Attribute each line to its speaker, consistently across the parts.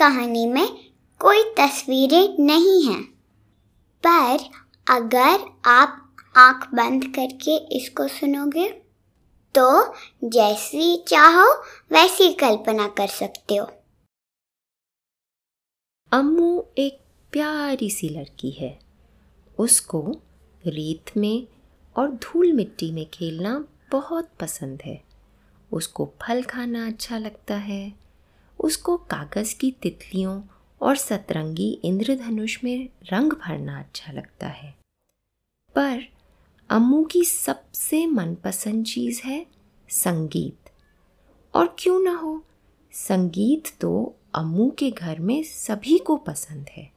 Speaker 1: कहानी में कोई तस्वीरें नहीं हैं। पर अगर आप आँख बंद करके इसको सुनोगे तो जैसी चाहो वैसी कल्पना कर सकते हो।
Speaker 2: अम्मू एक प्यारी सी लड़की है। उसको रेत में और धूल मिट्टी में खेलना बहुत पसंद है। उसको फल खाना अच्छा लगता है। उसको कागज़ की तितलियों और सतरंगी इंद्रधनुष में रंग भरना अच्छा लगता है। पर अम्मू की सबसे मनपसंद चीज़ है संगीत। और क्यों ना हो? संगीत तो अम्मू के घर में सभी को पसंद है।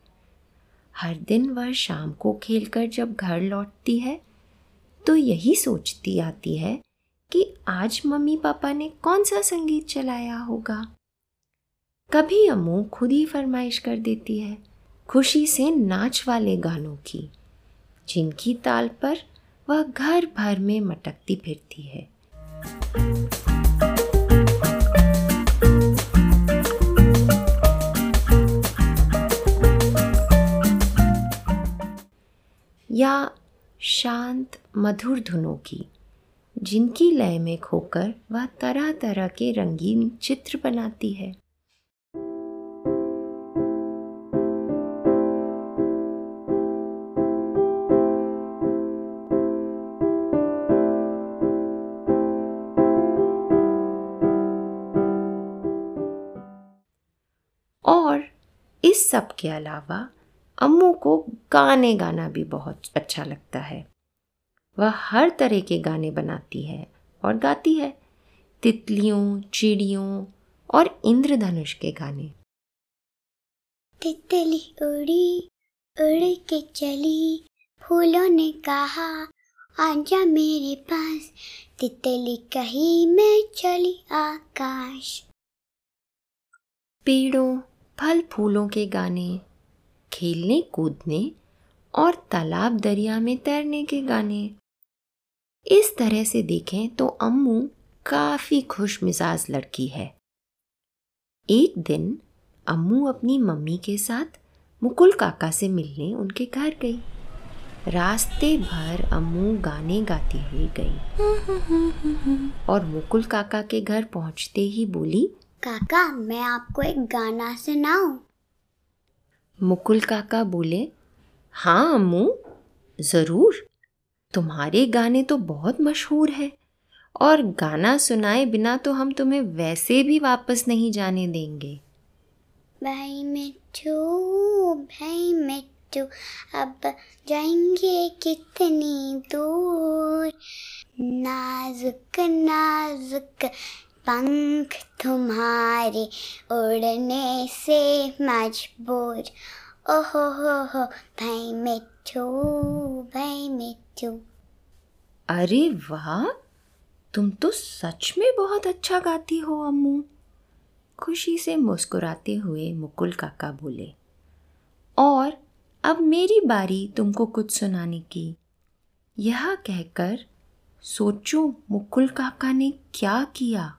Speaker 2: हर दिन वह शाम को खेलकर जब घर लौटती है तो यही सोचती आती है कि आज मम्मी पापा ने कौन सा संगीत चलाया होगा। कभी अम्मू खुद ही फरमाइश कर देती है, खुशी से नाच वाले गानों की। जिनकी ताल पर वह घर भर में मटकती फिरती है। या शांत, मधुर धुनों की, जिनकी लय में खोकर वह तरह तरह के रंगीन चित्र बनाती है। इस सब के अलावा अम्मू को गाने गाना भी बहुत अच्छा लगता है। वह हर तरह के गाने बनाती है और गाती है। तितलियों चिड़ियों और इंद्रधनुष के गाने।
Speaker 1: तितली उड़ी उड़ के चली फूलों ने कहा आजा मेरे पास तितली कही मैं चली आकाश।
Speaker 2: पेड़ों फल फूलों के गाने, खेलने, कूदने और तालाब दरिया में तैरने के गाने। इस तरह से देखें तो अम्मू काफ़ी खुश मिजाज लड़की है। एक दिन अम्मू अपनी मम्मी के साथ मुकुल काका से मिलने उनके घर गई। रास्ते भर अम्मू गाने गाती हुई गई। और मुकुल काका के घर पहुँचते ही बोली
Speaker 1: काका मैं आपको एक गाना सुनाऊं?
Speaker 2: मुकुल काका बोले हाँ अम्मू ज़रूर। तुम्हारे गाने तो बहुत मशहूर है और गाना सुनाए बिना तो हम तुम्हें वैसे भी वापस नहीं जाने देंगे।
Speaker 1: भाई मिट्टू भाई मिट्टू अब जाएँगे कितनी दूर? नाजुक नाजुक पंख तुम्हारे उड़ने से मजबूर। ओहो, हो हो भाई मिट्टू भाई मिट्टू
Speaker 2: अरे वाह, तुम तो सच में बहुत अच्छा गाती हो अम्मू। खुशी से मुस्कुराते हुए मुकुल काका बोले, और अब मेरी बारी तुमको कुछ सुनाने की। यह कहकर सोचो मुकुल काका ने क्या किया?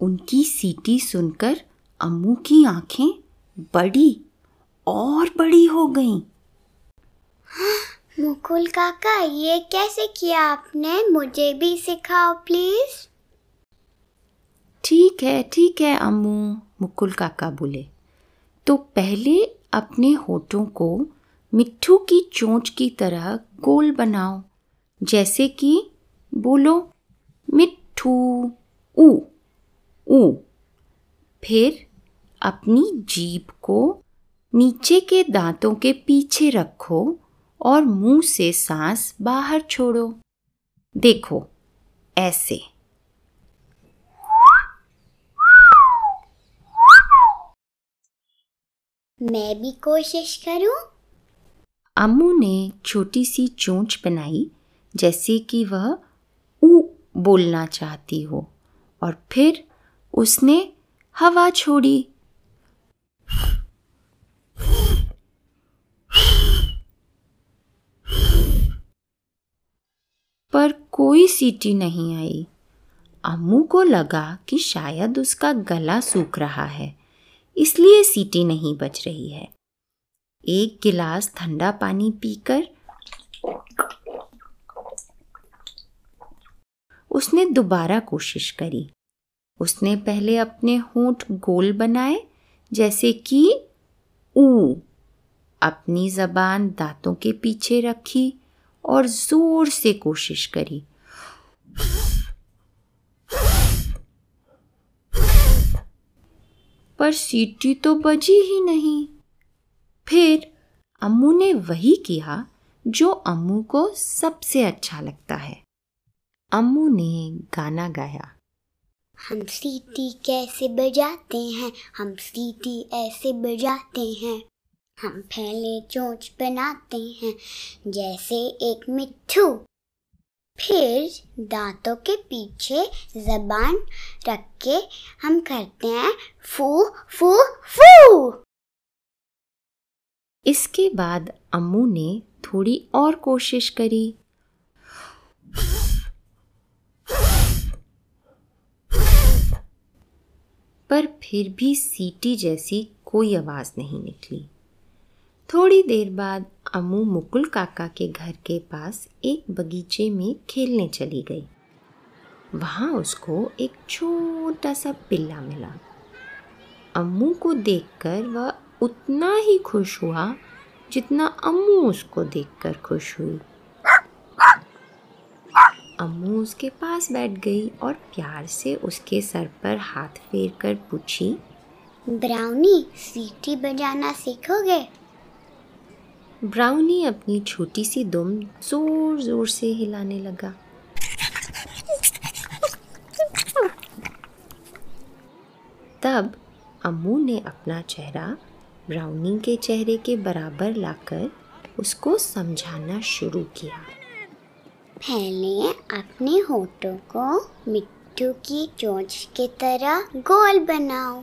Speaker 2: उनकी सीटी सुनकर अम्मू की आँखें बड़ी और बड़ी हो गईं।
Speaker 1: मुकुल काका ये कैसे किया आपने? मुझे भी सिखाओ प्लीज़
Speaker 2: ठीक है ठीक है अम्मू मुकुल काका बोले। तो पहले अपने होठों को मिट्ठू की चोंच की तरह गोल बनाओ जैसे कि बोलो मिट्ठू ऊ। ऊ। फिर अपनी जीभ को नीचे के दांतों के पीछे रखो और मुँह से सांस बाहर छोड़ो। देखो ऐसे।
Speaker 1: मैं भी कोशिश करूँ।
Speaker 2: अम्मू ने छोटी सी चोंच बनाई जैसे कि वह ऊ बोलना चाहती हो और फिर उसने हवा छोड़ी। पर कोई सीटी नहीं आई। अम्मू को लगा कि शायद उसका गला सूख रहा है, इसलिए सीटी नहीं बज रही है। एक गिलास ठंडा पानी पीकर उसने दोबारा कोशिश करी। उसने पहले अपने होंठ गोल बनाए, जैसे कि ऊ। अपनी जबान दांतों के पीछे रखी और ज़ोर से कोशिश करी। पर सीटी तो बजी ही नहीं। फिर अम्मू ने वही किया जो अम्मू को सबसे अच्छा लगता है। अम्मू ने गाना गाया।
Speaker 1: हम सीटी कैसे बजाते हैं? हम सीटी ऐसे बजाते हैं। हम फैले चोंच बनाते हैं, जैसे एक मिट्ठू। फिर दांतों के पीछे जबान रख के हम करते हैं फू फू फू।
Speaker 2: इसके बाद अम्मू ने थोड़ी और कोशिश करी। पर फिर भी सीटी जैसी कोई आवाज़ नहीं निकली। थोड़ी देर बाद अम्मू मुकुल काका के घर के पास एक बगीचे में खेलने चली गई। वहाँ उसको एक छोटा सा पिल्ला मिला। अम्मू को देखकर वह उतना ही खुश हुआ जितना अम्मू उसको देखकर खुश हुई। अम्मू उसके पास बैठ गई और प्यार से उसके सर पर हाथ फेर कर पूछी
Speaker 1: ब्राउनी सीटी बजाना सीखोगे?
Speaker 2: ब्राउनी अपनी छोटी सी दुम ज़ोर ज़ोर से हिलाने लगा। तब अम्मू ने अपना चेहरा ब्राउनी के चेहरे के बराबर लाकर उसको समझाना शुरू किया।
Speaker 1: पहले अपने होठों को मिट्टू की चोंच की तरह गोल बनाओ।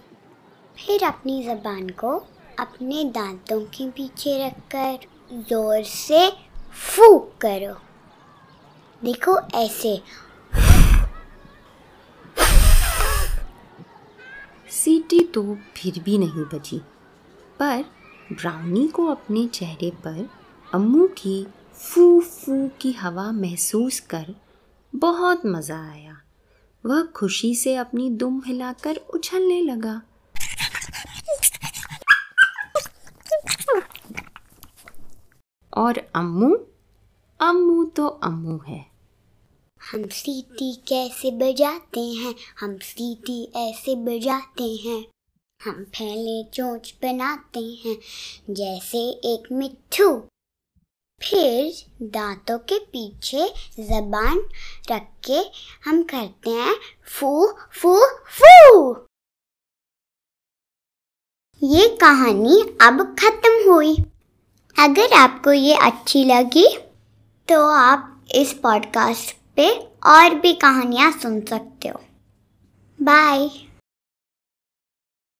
Speaker 1: फिर अपनी जबान को अपने दांतों के पीछे रखकर ज़ोर से फूक करो। देखो ऐसे।
Speaker 2: सीटी तो फिर भी नहीं बची, पर ब्राउनी को अपने चेहरे पर अम्मू की फू फू की हवा महसूस कर बहुत मज़ा आया। वह खुशी से अपनी दुम हिलाकर उछलने लगा। और अम्मू? अम्मू तो अम्मू है।
Speaker 1: हम सीटी कैसे बजाते हैं? हम सीटी ऐसे बजाते हैं। हम फैले चोंच बनाते हैं, जैसे एक मिट्ठू। फिर दांतों के पीछे जबान रख के हम करते हैं फू फू फू। ये कहानी अब खत्म हुई। अगर आपको ये अच्छी लगी तो आप इस पॉडकास्ट पे और भी कहानियाँ सुन सकते हो। बाय